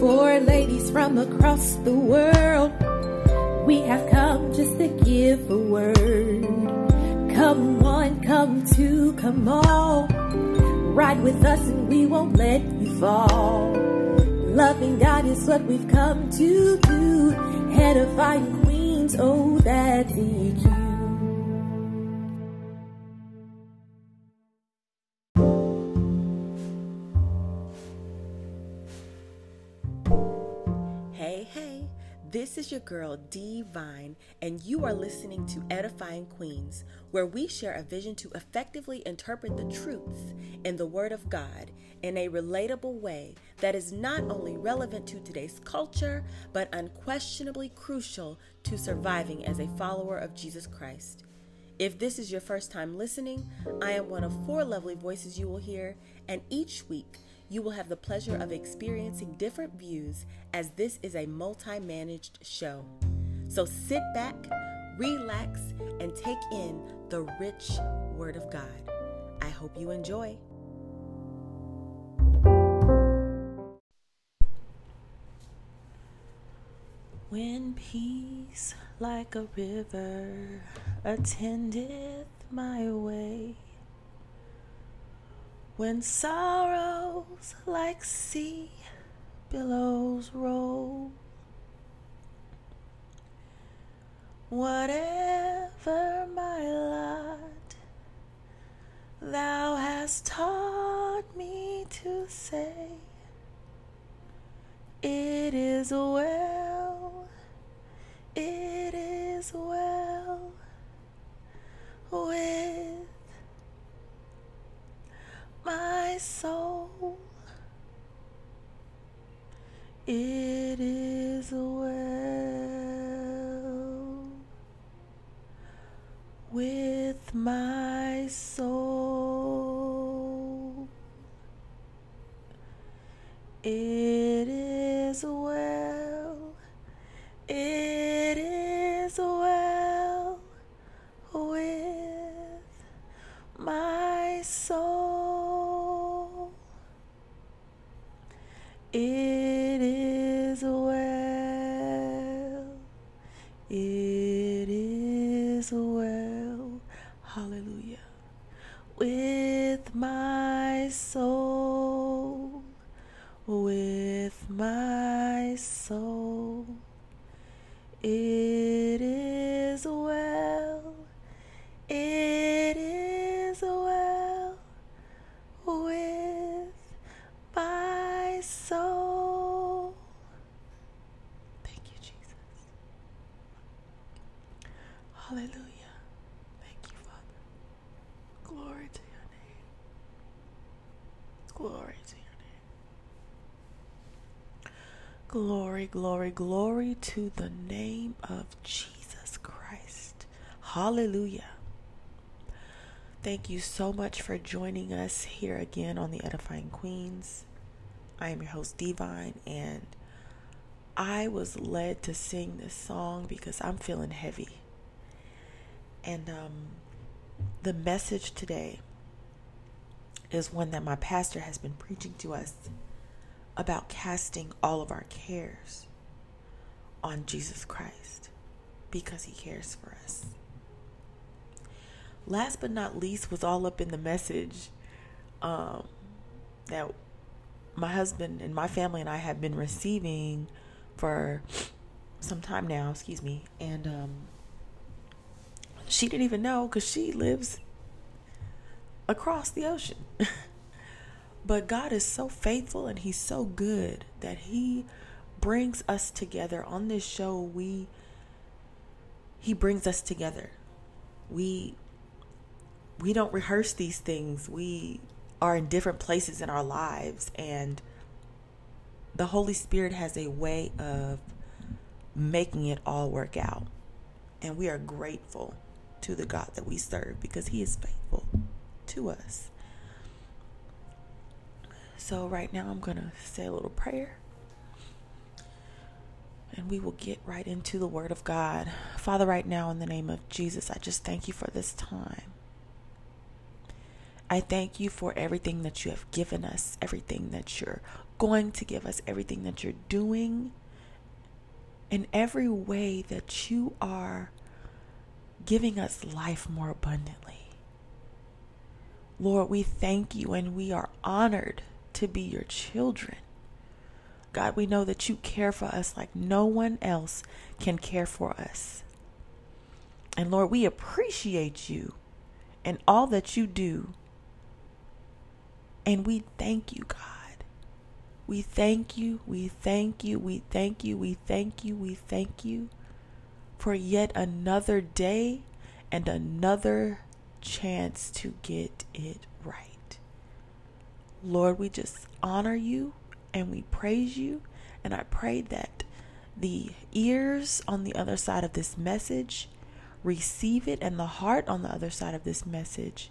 For ladies from across the world, we have come just to give a word. Come one, come two, come all. Ride with us and we won't let you fall. Loving God is what we've come to do. Edifying queens, oh, that's. Hey, this is your girl D Vine, and you are listening to Edifying Queens, where we share a vision to effectively interpret the truths in the Word of God in a relatable way that is not only relevant to today's culture, but unquestionably crucial to surviving as a follower of Jesus Christ. If this is your first time listening, I am one of four lovely voices you will hear, and each week, you will have the pleasure of experiencing different views as this is a multi managed show. So sit back, relax, and take in the rich Word of God. I hope you enjoy. When peace like a river attendeth my way, when sorrows like sea billows roll, whatever my lot, thou hast taught me to say, it is well, it is well with my soul. It is well with my soul. It is well. My soul. With my soul. It is well. It is well with my soul. Thank you, Jesus. Hallelujah. Thank you, Father. Glory to your name. Glory to your name. Glory, glory, glory to the name of Jesus Christ. Hallelujah. Thank you so much for joining us here again on the Edifying Queens. I am your host, Di-Vahyn, and I was led to sing this song because I'm feeling heavy. And um, the message today is one that my pastor has been preaching to us about casting all of our cares on Jesus Christ because he cares for us. Last but not least, was all up in the message um, that my husband and my family and I have been receiving for some time now, excuse me. And um, she didn't even know because she lives across the ocean. but God is so faithful and He's so good that He brings us together on this show. We He brings us together. We we don't rehearse these things. We are in different places in our lives and the Holy Spirit has a way of making it all work out. And we are grateful to the God that we serve because He is faithful to us. So, right now, I'm going to say a little prayer and we will get right into the Word of God. Father, right now, in the name of Jesus, I just thank you for this time. I thank you for everything that you have given us, everything that you're going to give us everything that you're doing in every way that you are giving us life more abundantly. Lord, we thank you and we are honored to be your children. God, we know that you care for us like no one else can care for us. And Lord, we appreciate you and all that you do. And we thank you, God. We thank you, we thank you, we thank you, we thank you, we thank you for yet another day and another chance to get it. Lord, we just honor you and we praise you. And I pray that the ears on the other side of this message receive it, and the heart on the other side of this message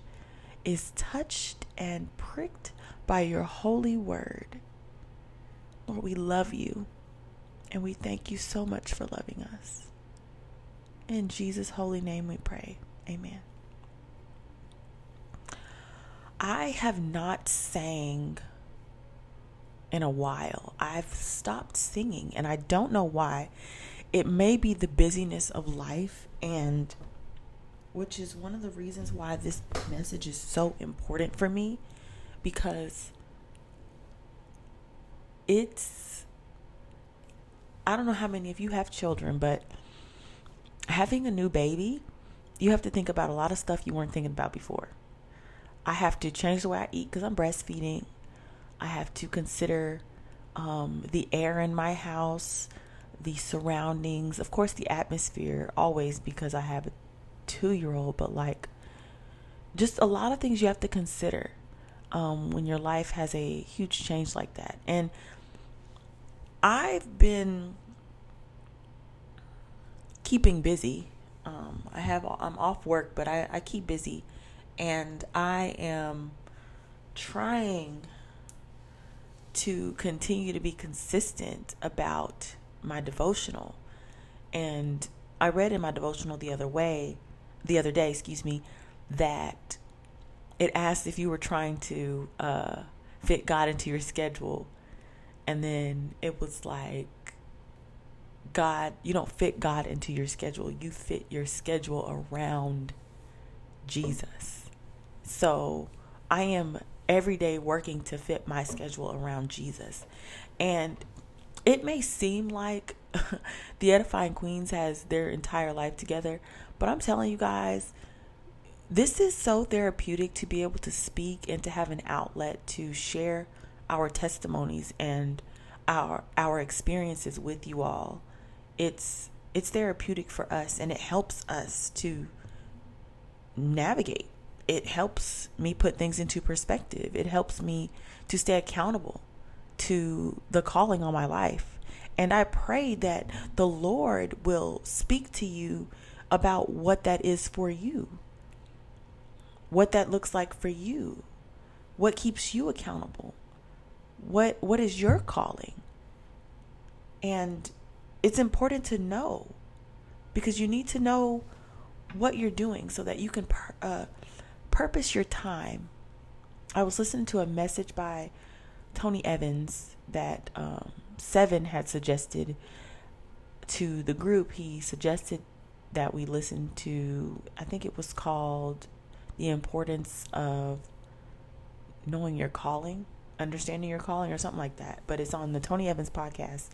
is touched and pricked by your holy word. Lord, we love you and we thank you so much for loving us. In Jesus' holy name we pray. Amen. I have not sang in a while. I've stopped singing and I don't know why. It may be the busyness of life and which is one of the reasons why this message is so important for me because it's I don't know how many of you have children, but having a new baby, you have to think about a lot of stuff you weren't thinking about before. I have to change the way I eat because I'm breastfeeding. I have to consider um, the air in my house, the surroundings, of course, the atmosphere, always because I have a two year old, but like just a lot of things you have to consider um, when your life has a huge change like that. And I've been keeping busy. Um, I have I'm off work, but I, I keep busy, and I am trying to continue to be consistent about my devotional. And I read in my devotional the other way, the other day, excuse me, that it asked if you were trying to uh, fit God into your schedule. And then it was like, God, you don't fit God into your schedule. You fit your schedule around Jesus. So I am every day working to fit my schedule around Jesus. And it may seem like the Edifying Queens has their entire life together, but I'm telling you guys, this is so therapeutic to be able to speak and to have an outlet to share our testimonies and our our experiences with you all. It's it's therapeutic for us and it helps us to navigate it helps me put things into perspective. It helps me to stay accountable to the calling on my life. And I pray that the Lord will speak to you about what that is for you, what that looks like for you, what keeps you accountable, what what is your calling. And it's important to know because you need to know what you're doing so that you can uh, purpose your time. I was listening to a message by Tony Evans that um, Seven had suggested to the group. He suggested that we listen to, I think it was called The Importance of Knowing Your Calling, Understanding Your Calling, or something like that. But it's on the Tony Evans podcast.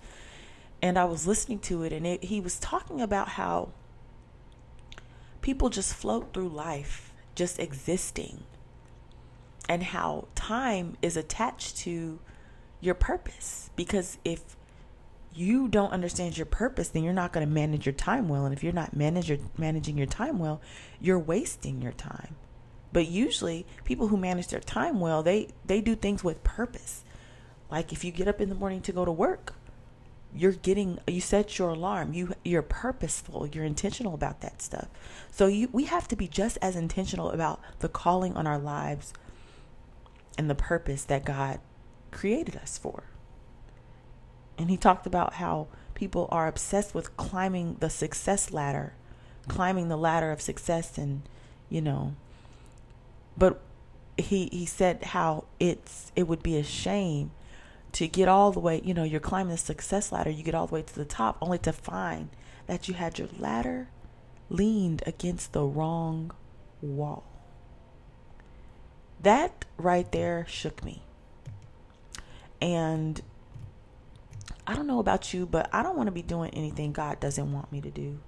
And I was listening to it, and it, he was talking about how people just float through life just existing and how time is attached to your purpose. Because if you don't understand your purpose, then you're not going to manage your time well. And if you're not manage your, managing your time well, you're wasting your time. But usually, people who manage their time well, they, they do things with purpose. Like if you get up in the morning to go to work, you're getting you set your alarm. You you're purposeful. You're intentional about that stuff. So you we have to be just as intentional about the calling on our lives and the purpose that God created us for. And he talked about how people are obsessed with climbing the success ladder climbing the ladder of success and you know but he he said how it's it would be a shame to get all the way, you know, you're climbing the success ladder, you get all the way to the top only to find that you had your ladder leaned against the wrong wall. That right there shook me. And I don't know about you, but I don't want to be doing anything God doesn't want me to do.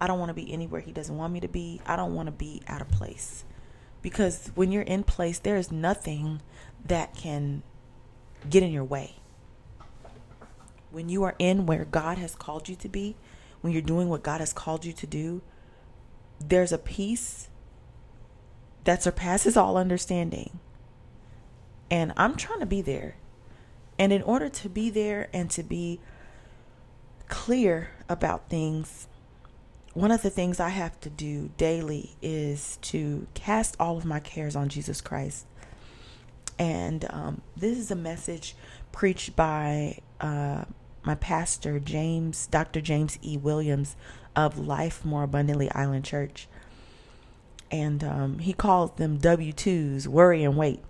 I don't want to be anywhere He doesn't want me to be. I don't want to be out of place. Because when you're in place, there is nothing that can get in your way. When you are in where God has called you to be, when you're doing what God has called you to do, there's a peace that surpasses all understanding. And I'm trying to be there. And in order to be there and to be clear about things, one of the things I have to do daily is to cast all of my cares on Jesus Christ. And um, this is a message preached by uh, my pastor, James, Dr. James E. Williams of Life More Abundantly Island Church. And um, he calls them W 2s, worry and wait.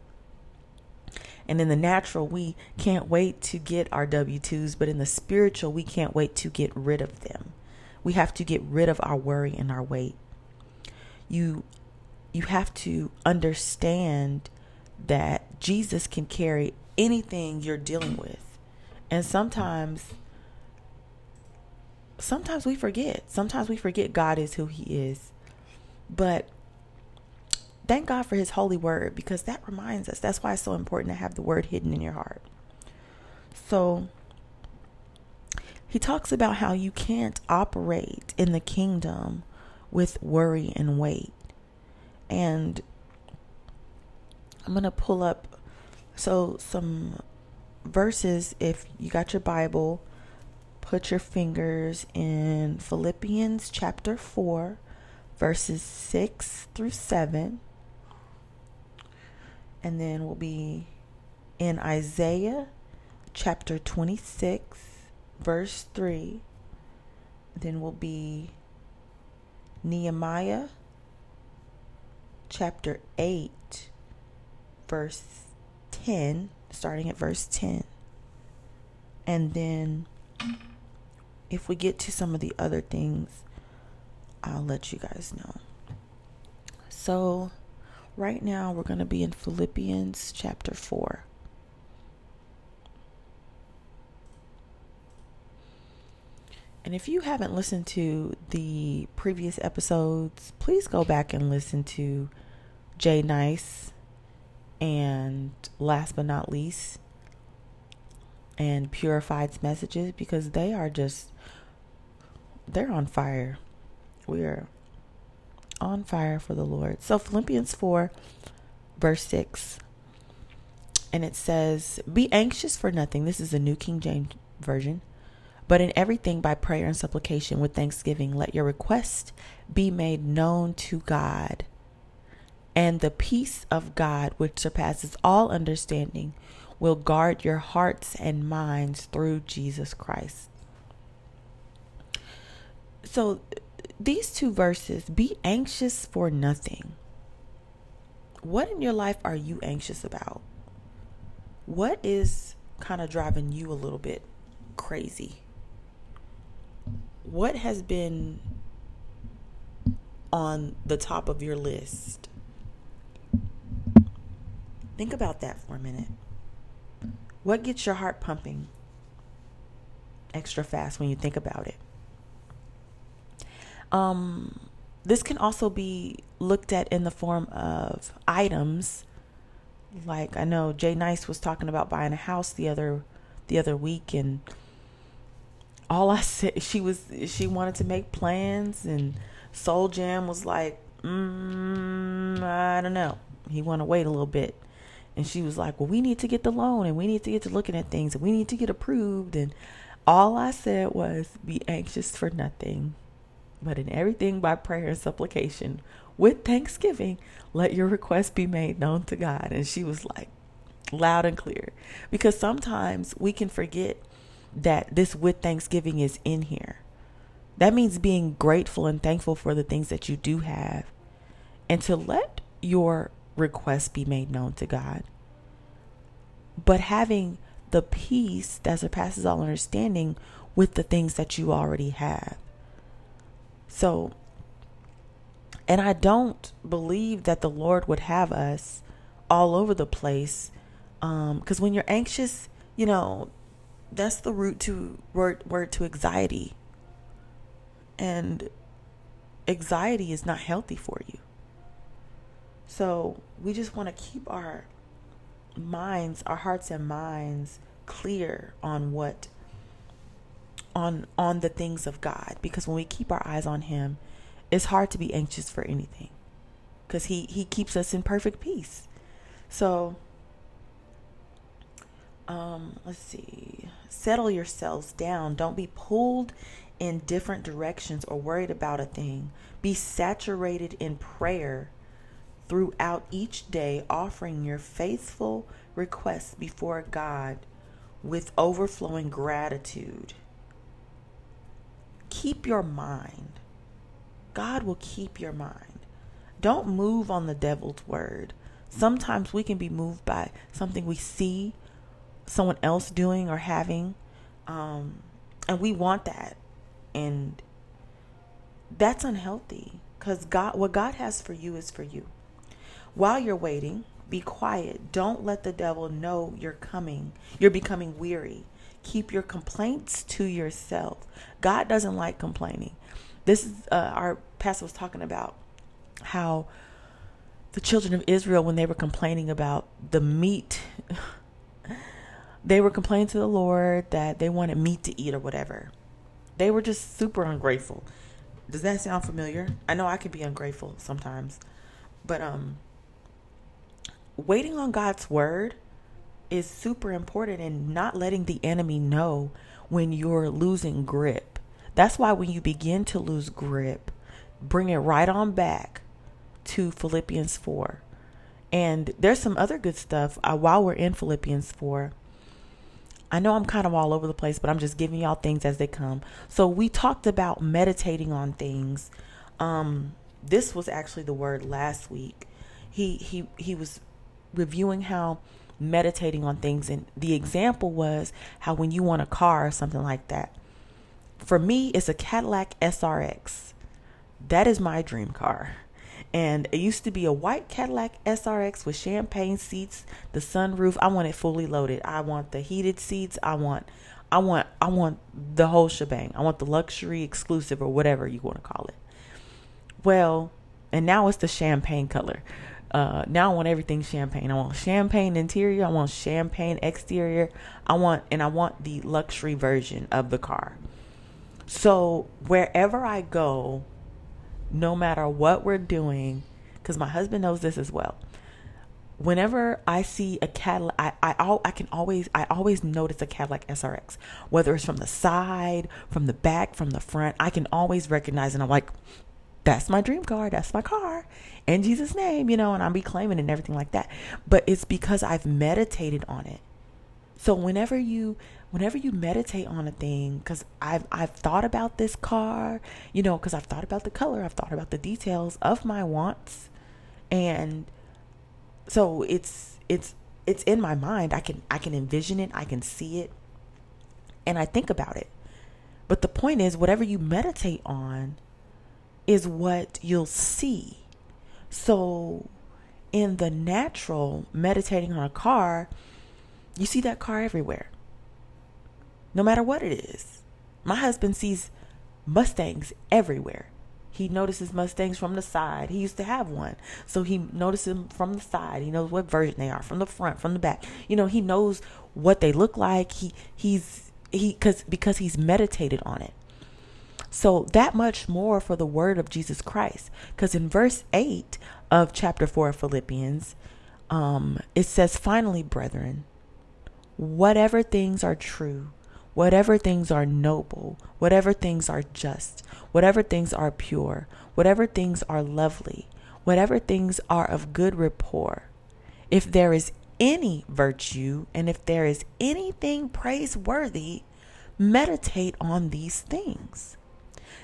And in the natural, we can't wait to get our W 2s, but in the spiritual, we can't wait to get rid of them. We have to get rid of our worry and our weight. You you have to understand that Jesus can carry anything you're dealing with. And sometimes sometimes we forget. Sometimes we forget God is who he is. But thank God for his holy word because that reminds us. That's why it's so important to have the word hidden in your heart. So he talks about how you can't operate in the kingdom with worry and weight. And I'm going to pull up so some verses if you got your Bible, put your fingers in Philippians chapter 4 verses 6 through 7. And then we'll be in Isaiah chapter 26 verse 3. Then we'll be Nehemiah chapter 8 verse 10, starting at verse 10. And then if we get to some of the other things, I'll let you guys know. So, right now we're going to be in Philippians chapter 4. And if you haven't listened to the previous episodes, please go back and listen to Jay Nice and last but not least, and Purified's messages because they are just, they're on fire. We are on fire for the Lord. So, Philippians 4, verse 6, and it says, Be anxious for nothing. This is the New King James Version. But in everything by prayer and supplication with thanksgiving, let your request be made known to God. And the peace of God, which surpasses all understanding, will guard your hearts and minds through Jesus Christ. So, these two verses be anxious for nothing. What in your life are you anxious about? What is kind of driving you a little bit crazy? what has been on the top of your list? Think about that for a minute. What gets your heart pumping extra fast when you think about it? Um, this can also be looked at in the form of items. Like I know Jay Nice was talking about buying a house the other the other week and all I said she was she wanted to make plans and Soul Jam was like, mm, I don't know. He want to wait a little bit. And she was like, Well, we need to get the loan and we need to get to looking at things and we need to get approved. And all I said was, Be anxious for nothing, but in everything by prayer and supplication with thanksgiving, let your request be made known to God. And she was like, loud and clear. Because sometimes we can forget that this with Thanksgiving is in here. That means being grateful and thankful for the things that you do have and to let your requests be made known to God. But having the peace that surpasses all understanding with the things that you already have. So, and I don't believe that the Lord would have us all over the place. Um because um, when you're anxious, you know, that's the root to word word to anxiety. And anxiety is not healthy for you. So we just want to keep our minds, our hearts and minds clear on what on on the things of God because when we keep our eyes on him, it's hard to be anxious for anything cuz he he keeps us in perfect peace. So um let's see. Settle yourselves down. Don't be pulled in different directions or worried about a thing. Be saturated in prayer throughout each day, offering your faithful requests before God with overflowing gratitude. Keep your mind. God will keep your mind. Don't move on the devil's word. Sometimes we can be moved by something we see someone else doing or having, um, and we want that, and that's unhealthy. Because God, what God has for you is for you. While you're waiting, be quiet. Don't let the devil know you're coming. You're becoming weary. Keep your complaints to yourself. God doesn't like complaining. This is uh, our pastor was talking about how the children of Israel, when they were complaining about the meat, they were complaining to the Lord that they wanted meat to eat or whatever. They were just super ungrateful. Does that sound familiar? I know I can be ungrateful sometimes, but um, waiting on God's word is super important and not letting the enemy know when you're losing grip. That's why when you begin to lose grip, bring it right on back to Philippians 4. And there's some other good stuff uh, while we're in Philippians 4. I know I'm kind of all over the place, but I'm just giving y'all things as they come. So we talked about meditating on things. Um, this was actually the word last week. He he he was reviewing how meditating on things and the example was how when you want a car or something like that. For me it's a Cadillac SRX that is my dream car. And it used to be a white Cadillac SRX with champagne seats the sunroof. I want it fully loaded. I want the heated seats. I want I want I want the whole shebang. I want the luxury exclusive or whatever you want to call it. Well and now it's the champagne color uh, now I want everything champagne. I want champagne interior. I want champagne exterior. I want, and I want the luxury version of the car. So wherever I go, no matter what we're doing, because my husband knows this as well. Whenever I see a Cadillac, I, I I can always I always notice a Cadillac SRX, whether it's from the side, from the back, from the front. I can always recognize, and I'm like, that's my dream car. That's my car in Jesus' name, you know, and I'm reclaiming and everything like that. But it's because I've meditated on it. So whenever you whenever you meditate on a thing, because I've I've thought about this car, you know, because I've thought about the color, I've thought about the details of my wants, and so it's it's it's in my mind. I can I can envision it, I can see it, and I think about it. But the point is, whatever you meditate on is what you'll see. So, in the natural, meditating on a car, you see that car everywhere, no matter what it is. My husband sees Mustangs everywhere. He notices Mustangs from the side. He used to have one. So he notices them from the side. He knows what version they are, from the front, from the back. You know, he knows what they look like. He he's he cuz because he's meditated on it. So that much more for the word of Jesus Christ. Because in verse 8 of chapter 4 of Philippians, um, it says, Finally, brethren, whatever things are true, whatever things are noble, whatever things are just, whatever things are pure, whatever things are lovely, whatever things are of good rapport, if there is any virtue and if there is anything praiseworthy, meditate on these things.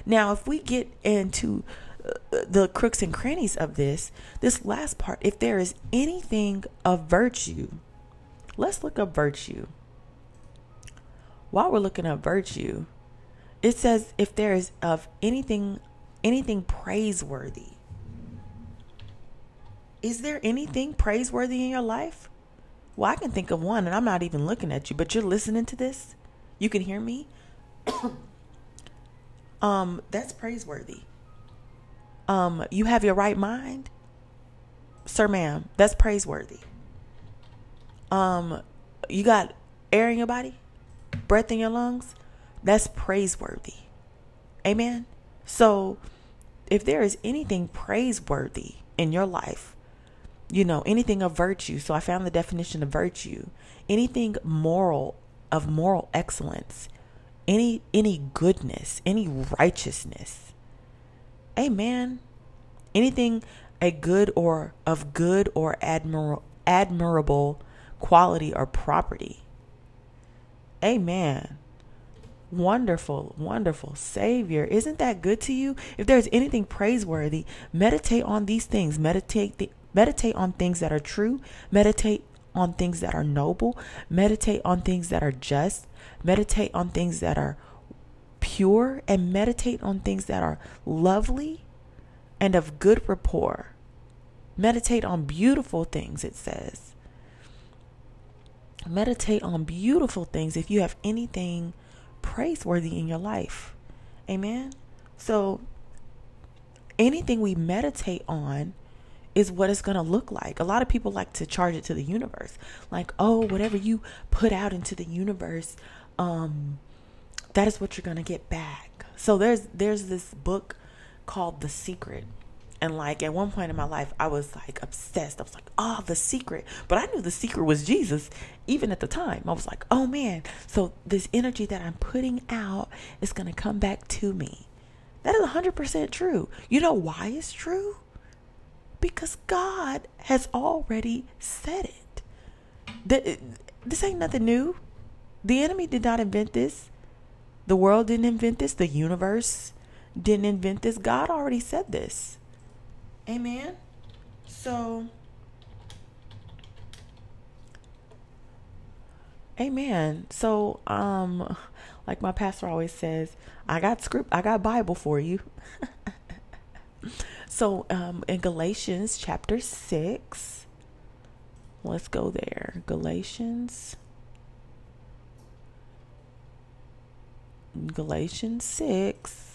Now, if we get into uh, the crooks and crannies of this, this last part, if there is anything of virtue, let's look up virtue. while we're looking at virtue, it says if there is of anything anything praiseworthy. Is there anything praiseworthy in your life? Well, I can think of one and I'm not even looking at you, but you're listening to this. You can hear me. Um that's praiseworthy. Um you have your right mind? Sir ma'am, that's praiseworthy. Um you got air in your body? Breath in your lungs? That's praiseworthy. Amen. So, if there is anything praiseworthy in your life, you know, anything of virtue. So, I found the definition of virtue. Anything moral of moral excellence, any any goodness, any righteousness. Amen. Anything a good or of good or admir- admirable quality or property. Amen. Wonderful, wonderful Savior. Isn't that good to you? If there's anything praiseworthy, meditate on these things. Meditate the, meditate on things that are true. Meditate on things that are noble. Meditate on things that are just. Meditate on things that are pure and meditate on things that are lovely and of good rapport. Meditate on beautiful things, it says. Meditate on beautiful things if you have anything praiseworthy in your life. Amen. So, anything we meditate on is what it's going to look like. A lot of people like to charge it to the universe. Like, oh, whatever you put out into the universe, um, that is what you're going to get back. So there's there's this book called The Secret and like at one point in my life, I was like obsessed. I was like, oh, the secret. But I knew the secret was Jesus even at the time. I was like, oh man, so this energy that I'm putting out is going to come back to me. That is 100% true. You know why it's true? Because God has already said it. This ain't nothing new. The enemy did not invent this. The world didn't invent this. The universe didn't invent this. God already said this. Amen. So, Amen. So, um, like my pastor always says, I got script, I got Bible for you. so, um, in Galatians chapter six, let's go there. Galatians, Galatians six.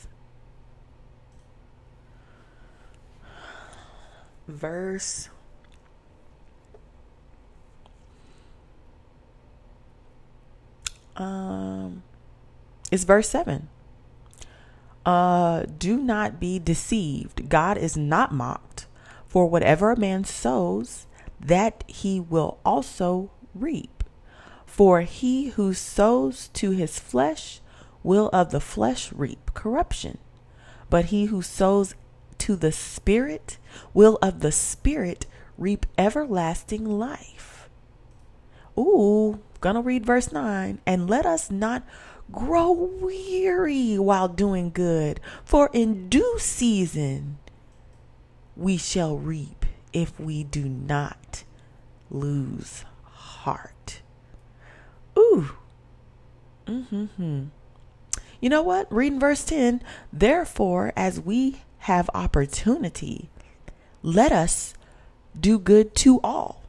verse um it's verse 7 uh do not be deceived god is not mocked for whatever a man sows that he will also reap for he who sows to his flesh will of the flesh reap corruption but he who sows to the Spirit will of the Spirit reap everlasting life. Ooh, gonna read verse 9. And let us not grow weary while doing good, for in due season we shall reap if we do not lose heart. Ooh. Mm-hmm. You know what? Reading verse 10. Therefore, as we have opportunity, let us do good to all,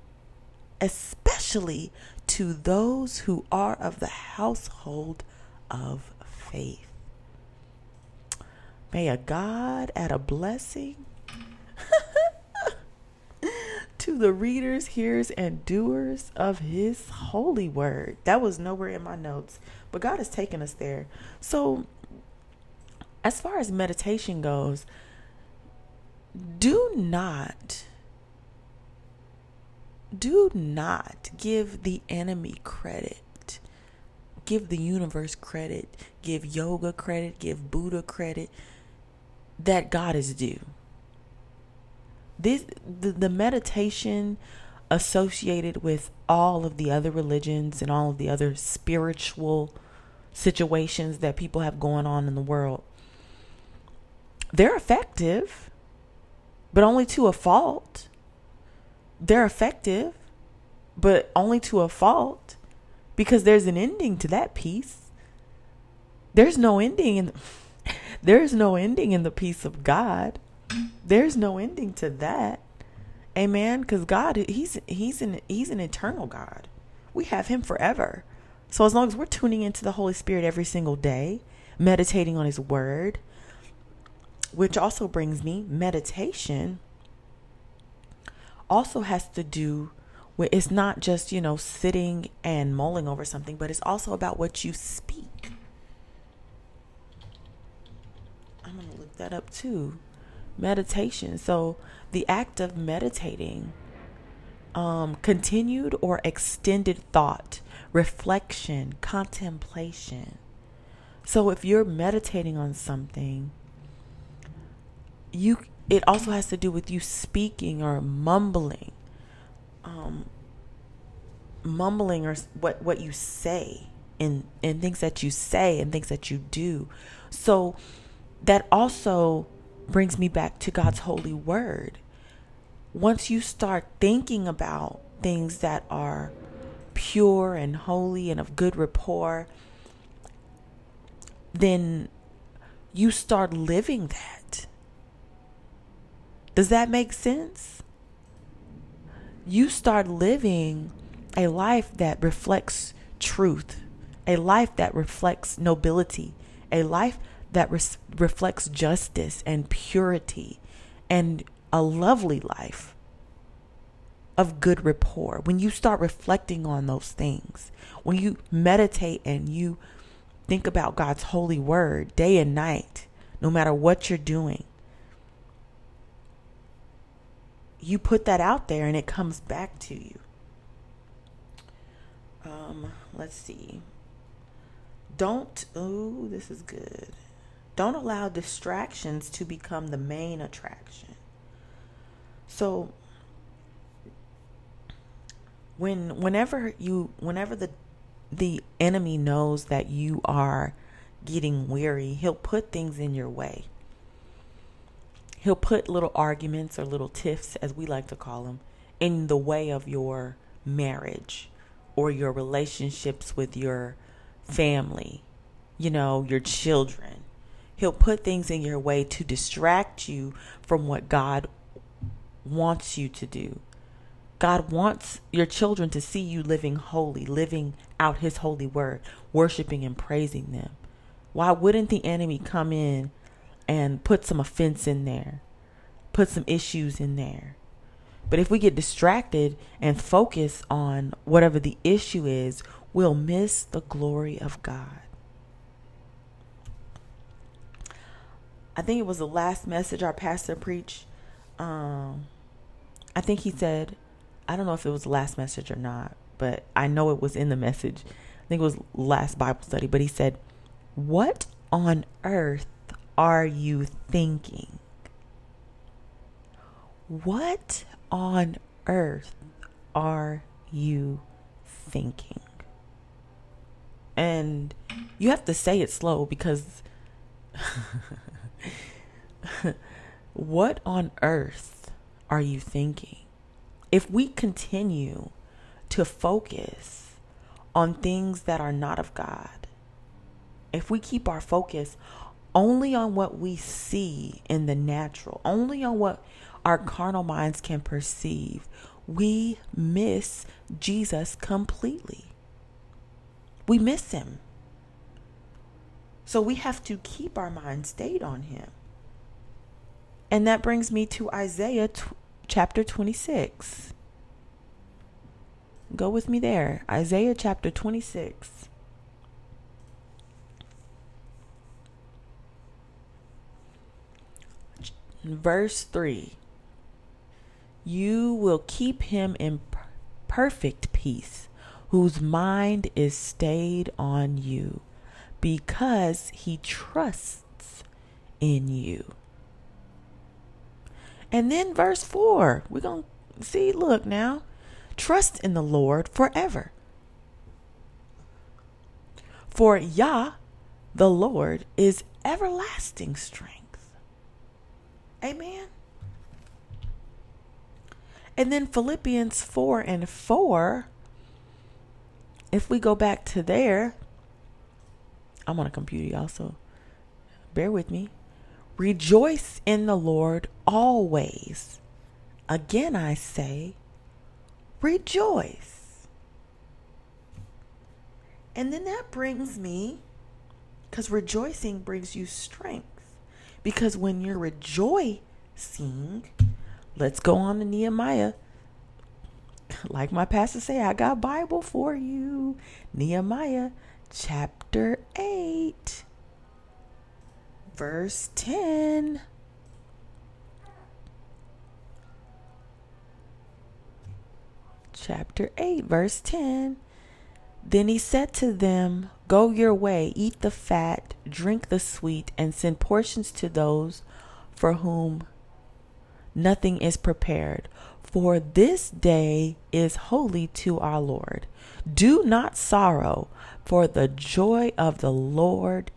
especially to those who are of the household of faith. May a God add a blessing to the readers, hearers, and doers of his holy word. That was nowhere in my notes, but God has taken us there. So, as far as meditation goes, do not do not give the enemy credit give the universe credit give yoga credit give buddha credit that god is due this the, the meditation associated with all of the other religions and all of the other spiritual situations that people have going on in the world they're effective but only to a fault. They're effective, but only to a fault because there's an ending to that piece. There's no ending in there's no ending in the peace of God. There's no ending to that. Amen. Because God, He's He's an He's an eternal God. We have Him forever. So as long as we're tuning into the Holy Spirit every single day, meditating on His Word, which also brings me meditation, also has to do it's not just you know sitting and mulling over something, but it's also about what you speak. I'm gonna look that up too. Meditation. So the act of meditating um, continued or extended thought, reflection, contemplation. So if you're meditating on something, you it also has to do with you speaking or mumbling, um, mumbling or what what you say and and things that you say and things that you do. So that also brings me back to God's holy word once you start thinking about things that are pure and holy and of good rapport, then you start living that. Does that make sense? You start living a life that reflects truth, a life that reflects nobility, a life that res- reflects justice and purity and a lovely life of good rapport, when you start reflecting on those things, when you meditate and you think about God's holy word day and night, no matter what you're doing, you put that out there and it comes back to you. Um, let's see. Don't, oh, this is good. Don't allow distractions to become the main attraction. So when whenever you whenever the the enemy knows that you are getting weary, he'll put things in your way. He'll put little arguments or little tiffs as we like to call them in the way of your marriage or your relationships with your family, you know, your children. He'll put things in your way to distract you from what God wants you to do. God wants your children to see you living holy, living out his holy word, worshiping and praising them. Why wouldn't the enemy come in and put some offense in there, put some issues in there? But if we get distracted and focus on whatever the issue is, we'll miss the glory of God. I think it was the last message our pastor preached. Um, I think he said, I don't know if it was the last message or not, but I know it was in the message. I think it was last Bible study, but he said, What on earth are you thinking? What on earth are you thinking? And you have to say it slow because what on earth are you thinking? If we continue to focus on things that are not of God, if we keep our focus only on what we see in the natural, only on what our carnal minds can perceive, we miss Jesus completely. We miss him. So we have to keep our mind stayed on him. And that brings me to Isaiah t- chapter 26. Go with me there. Isaiah chapter 26. Verse 3 You will keep him in perfect peace, whose mind is stayed on you, because he trusts in you. And then verse 4, we're going to see, look now, trust in the Lord forever. For Yah, the Lord, is everlasting strength. Amen. And then Philippians 4 and 4, if we go back to there, I'm on a computer also. Bear with me. Rejoice in the Lord always. Again, I say, rejoice. And then that brings me, because rejoicing brings you strength. Because when you're rejoicing, let's go on to Nehemiah. Like my pastor say, I got Bible for you. Nehemiah chapter 8 verse 10. Chapter 8, verse 10. Then he said to them, Go your way, eat the fat, drink the sweet, and send portions to those for whom nothing is prepared. For this day is holy to our Lord. Do not sorrow, for the joy of the Lord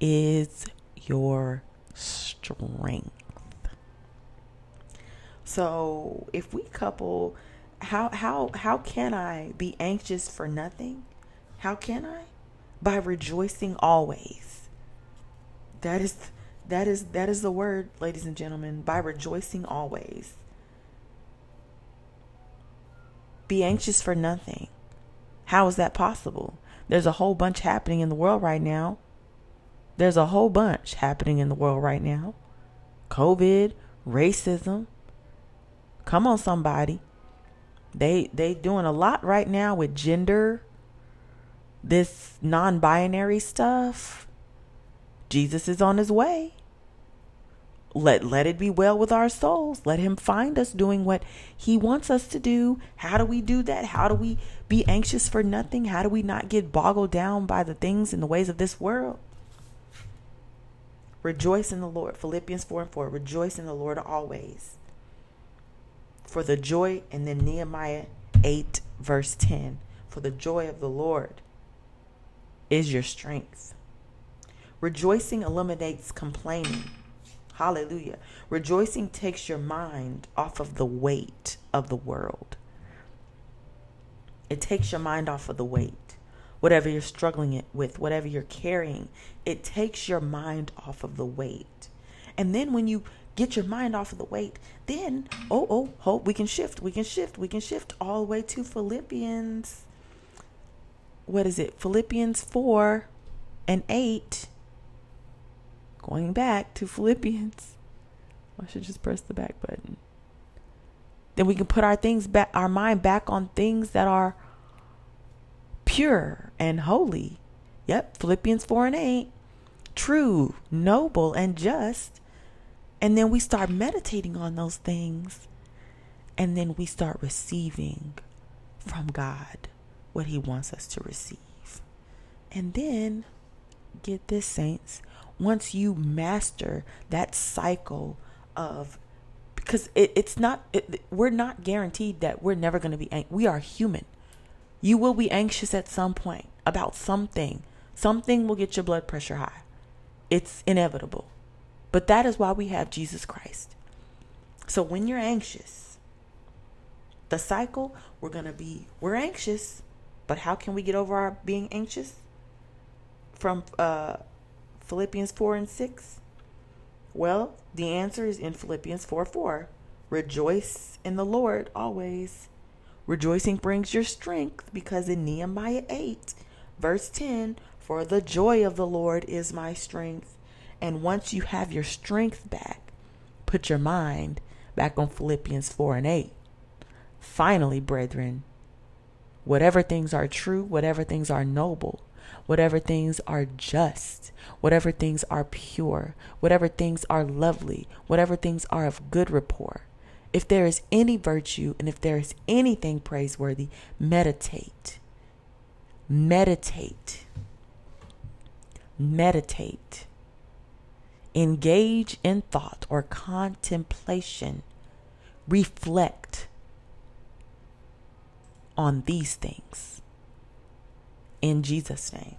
is your strength. So if we couple how how how can I be anxious for nothing? How can I? By rejoicing always. That is that is that is the word, ladies and gentlemen, by rejoicing always. Be anxious for nothing. How is that possible? There's a whole bunch happening in the world right now there's a whole bunch happening in the world right now COVID, racism. Come on, somebody. They they doing a lot right now with gender, this non-binary stuff. Jesus is on his way. Let let it be well with our souls. Let him find us doing what he wants us to do. How do we do that? How do we be anxious for nothing? How do we not get boggled down by the things and the ways of this world? Rejoice in the Lord. Philippians 4 and 4. Rejoice in the Lord always. For the joy, and then Nehemiah 8, verse 10. For the joy of the Lord is your strength. Rejoicing eliminates complaining. Hallelujah. Rejoicing takes your mind off of the weight of the world. It takes your mind off of the weight whatever you're struggling with, whatever you're carrying. It takes your mind off of the weight. And then when you get your mind off of the weight, then, oh, oh, oh, we can shift, we can shift, we can shift all the way to Philippians. What is it? Philippians 4 and 8. Going back to Philippians. I should just press the back button. Then we can put our things back, our mind back on things that are pure and holy. Yep, Philippians 4 and 8. True, noble, and just. And then we start meditating on those things. And then we start receiving from God what He wants us to receive. And then, get this, saints, once you master that cycle of because it, it's not it, we're not guaranteed that we're never going to be we are human you will be anxious at some point about something. Something will get your blood pressure high. It's inevitable. But that is why we have Jesus Christ. So when you're anxious, the cycle, we're going to be, we're anxious, but how can we get over our being anxious? From uh, Philippians 4 and 6? Well, the answer is in Philippians 4 4. Rejoice in the Lord always. Rejoicing brings your strength because in Nehemiah 8, verse 10, for the joy of the Lord is my strength. And once you have your strength back, put your mind back on Philippians 4 and 8. Finally, brethren, whatever things are true, whatever things are noble, whatever things are just, whatever things are pure, whatever things are lovely, whatever things are of good rapport, if there is any virtue and if there is anything praiseworthy, meditate. Meditate. Meditate. Engage in thought or contemplation. Reflect on these things. In Jesus' name.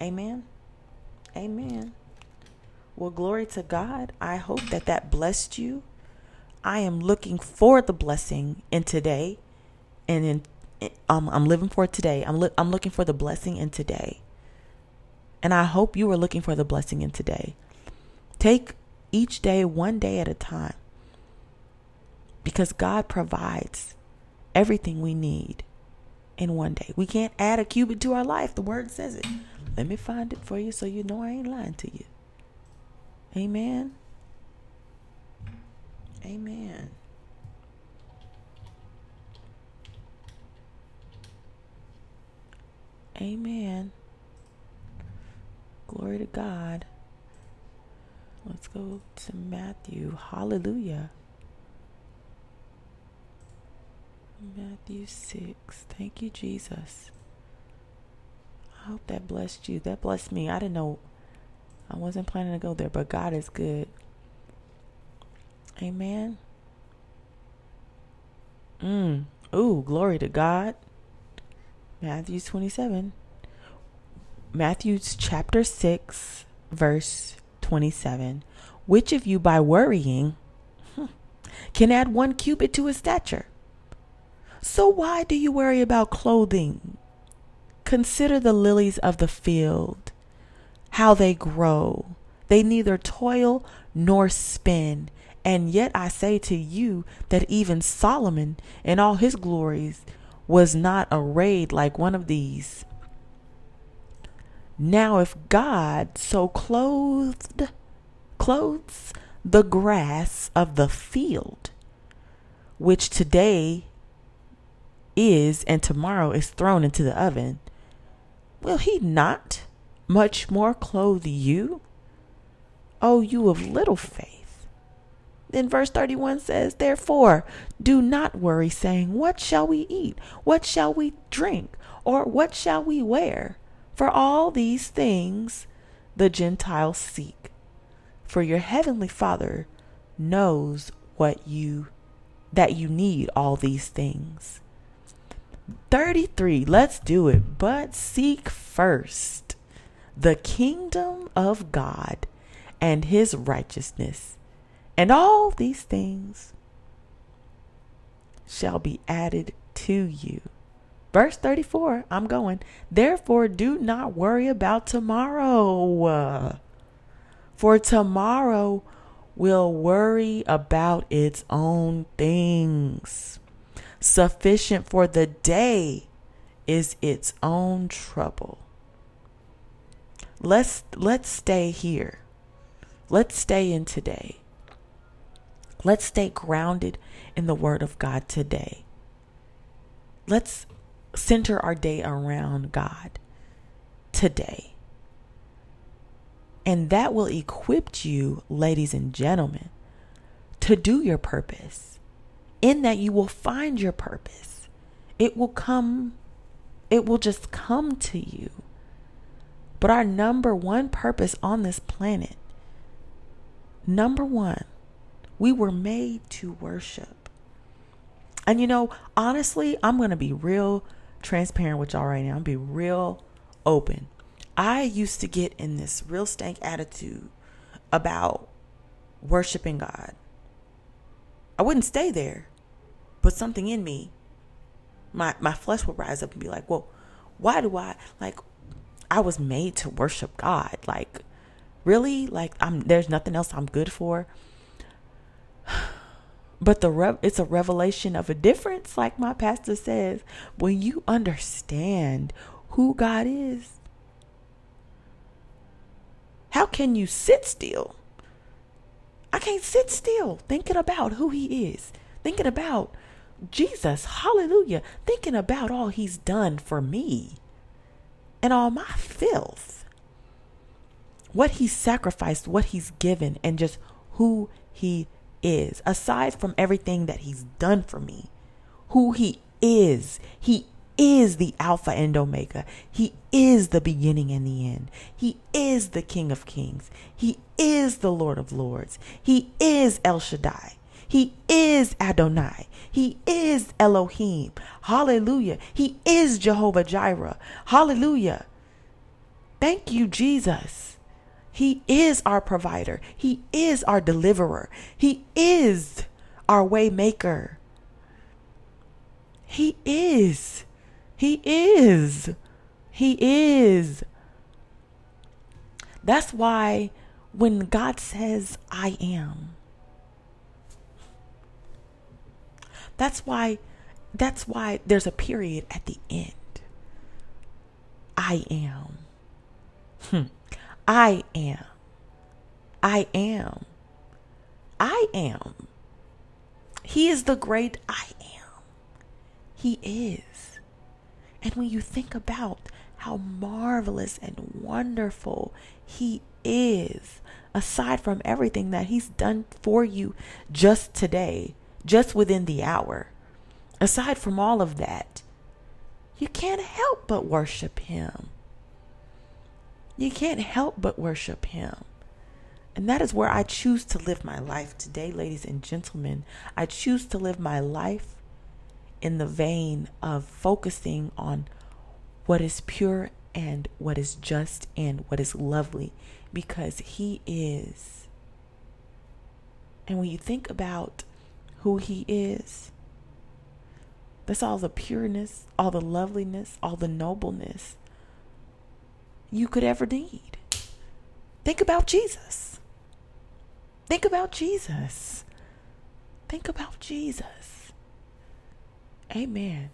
Amen. Amen. Well, glory to God. I hope that that blessed you. I am looking for the blessing in today and in um, I'm living for today. I'm I'm looking for the blessing in today. And I hope you are looking for the blessing in today. Take each day one day at a time because God provides everything we need in one day. We can't add a cubit to our life. The word says it. Let me find it for you so you know I ain't lying to you. Amen. Amen. Amen. Glory to God. Let's go to Matthew. Hallelujah. Matthew 6. Thank you, Jesus. I hope that blessed you. That blessed me. I didn't know. I wasn't planning to go there, but God is good. Amen. Mm. Ooh, glory to God. Matthew 27. Matthew's chapter 6, verse 27. Which of you by worrying can add one cubit to his stature? So why do you worry about clothing? Consider the lilies of the field, how they grow. They neither toil nor spin. And yet I say to you that even Solomon in all his glories was not arrayed like one of these. Now if God so clothed clothes the grass of the field, which today is and tomorrow is thrown into the oven, will he not much more clothe you? O you of little faith. Then verse 31 says, Therefore, do not worry, saying, What shall we eat? What shall we drink? Or what shall we wear? For all these things the Gentiles seek. For your heavenly Father knows what you that you need all these things. 33. Let's do it. But seek first the kingdom of God and his righteousness, and all these things shall be added to you. Verse 34, I'm going. Therefore, do not worry about tomorrow, for tomorrow will worry about its own things. Sufficient for the day is its own trouble. Let's let's stay here. Let's stay in today. Let's stay grounded in the word of God today. Let's center our day around God today. And that will equip you, ladies and gentlemen, to do your purpose in that you will find your purpose. It will come, it will just come to you. But our number one purpose on this planet, number one, we were made to worship. And you know, honestly, I'm going to be real transparent with y'all right now. I'm be real open. I used to get in this real stank attitude about worshiping God. I wouldn't stay there but something in me, my my flesh would rise up and be like, "Well, why do I like? I was made to worship God. Like, really? Like, I'm there's nothing else I'm good for." But the rev- it's a revelation of a difference, like my pastor says, when you understand who God is. How can you sit still? I can't sit still thinking about who He is, thinking about Jesus, hallelujah, thinking about all he's done for me and all my filth. What he sacrificed, what he's given, and just who he is. Aside from everything that he's done for me, who he is. He is the Alpha and Omega. He is the beginning and the end. He is the King of Kings. He is the Lord of Lords. He is El Shaddai. He is Adonai. He is Elohim. Hallelujah. He is Jehovah Jireh. Hallelujah. Thank you, Jesus. He is our provider. He is our deliverer. He is our way maker. He is. He is. He is. That's why when God says, I am, that's why that's why there's a period at the end. I am. Hmm. I am. I am. I am. He is the great I am. He is. And when you think about how marvelous and wonderful He is, aside from everything that He's done for you just today, just within the hour, aside from all of that, you can't help but worship Him. You can't help but worship Him. And that is where I choose to live my life today, ladies and gentlemen. I choose to live my life in the vein of focusing on what is pure and what is just and what is lovely because He is. And when you think about who He is, that's all the pureness, all the loveliness, all the nobleness you could ever need. Think about Jesus. Think about Jesus. Think about Jesus. Amen.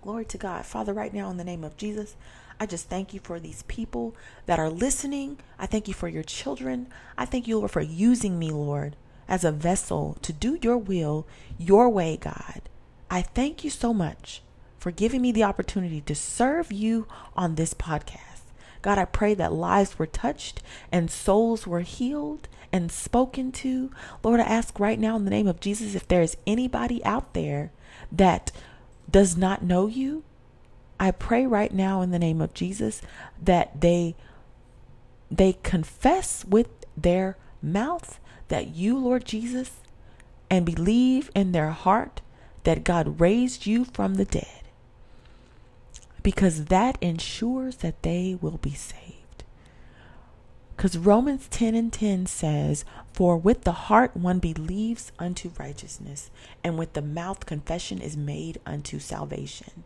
Glory to God. Father, right now, in the name of Jesus, I just thank you for these people that are listening. I thank you for your children. I thank you, Lord, for using me, Lord, as a vessel to do your will, your way, God. I thank you so much for giving me the opportunity to serve you on this podcast. God, I pray that lives were touched and souls were healed and spoken to. Lord, I ask right now in the name of Jesus if there is anybody out there that does not know you, I pray right now in the name of Jesus that they they confess with their mouth that you, Lord Jesus, and believe in their heart that God raised you from the dead. Because that ensures that they will be saved. Because Romans 10 and 10 says, For with the heart one believes unto righteousness, and with the mouth confession is made unto salvation.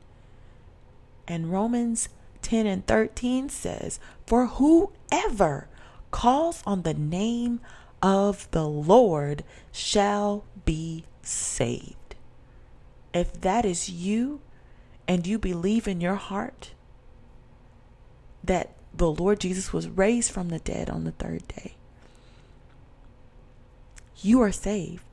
And Romans 10 and 13 says, For whoever calls on the name of the Lord shall be saved. If that is you and you believe in your heart that the Lord Jesus was raised from the dead on the third day, you are saved.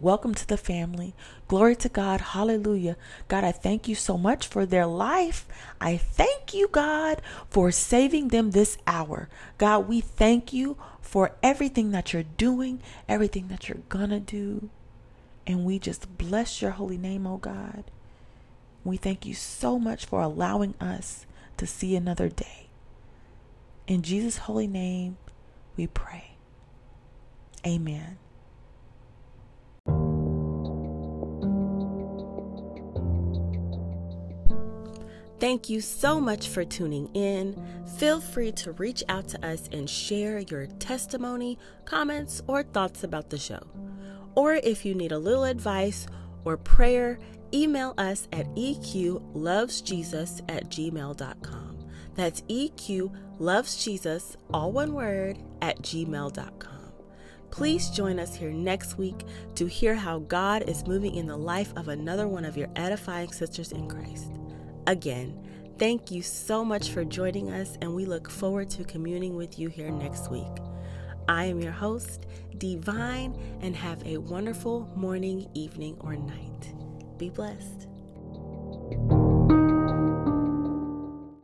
Welcome to the family. Glory to God. Hallelujah. God, I thank you so much for their life. I thank you, God, for saving them this hour. God, we thank you for everything that you're doing, everything that you're going to do. And we just bless your holy name, oh God. We thank you so much for allowing us to see another day. In Jesus' holy name, we pray. Amen. Thank you so much for tuning in. Feel free to reach out to us and share your testimony, comments, or thoughts about the show. Or if you need a little advice or prayer, email us at eqlovesjesus at gmail.com. That's eqlovesjesus, all one word, at gmail.com. Please join us here next week to hear how God is moving in the life of another one of your edifying sisters in Christ. Again, thank you so much for joining us, and we look forward to communing with you here next week. I am your host, Di-Vahyn, and have a wonderful morning, evening, or night. Be blessed.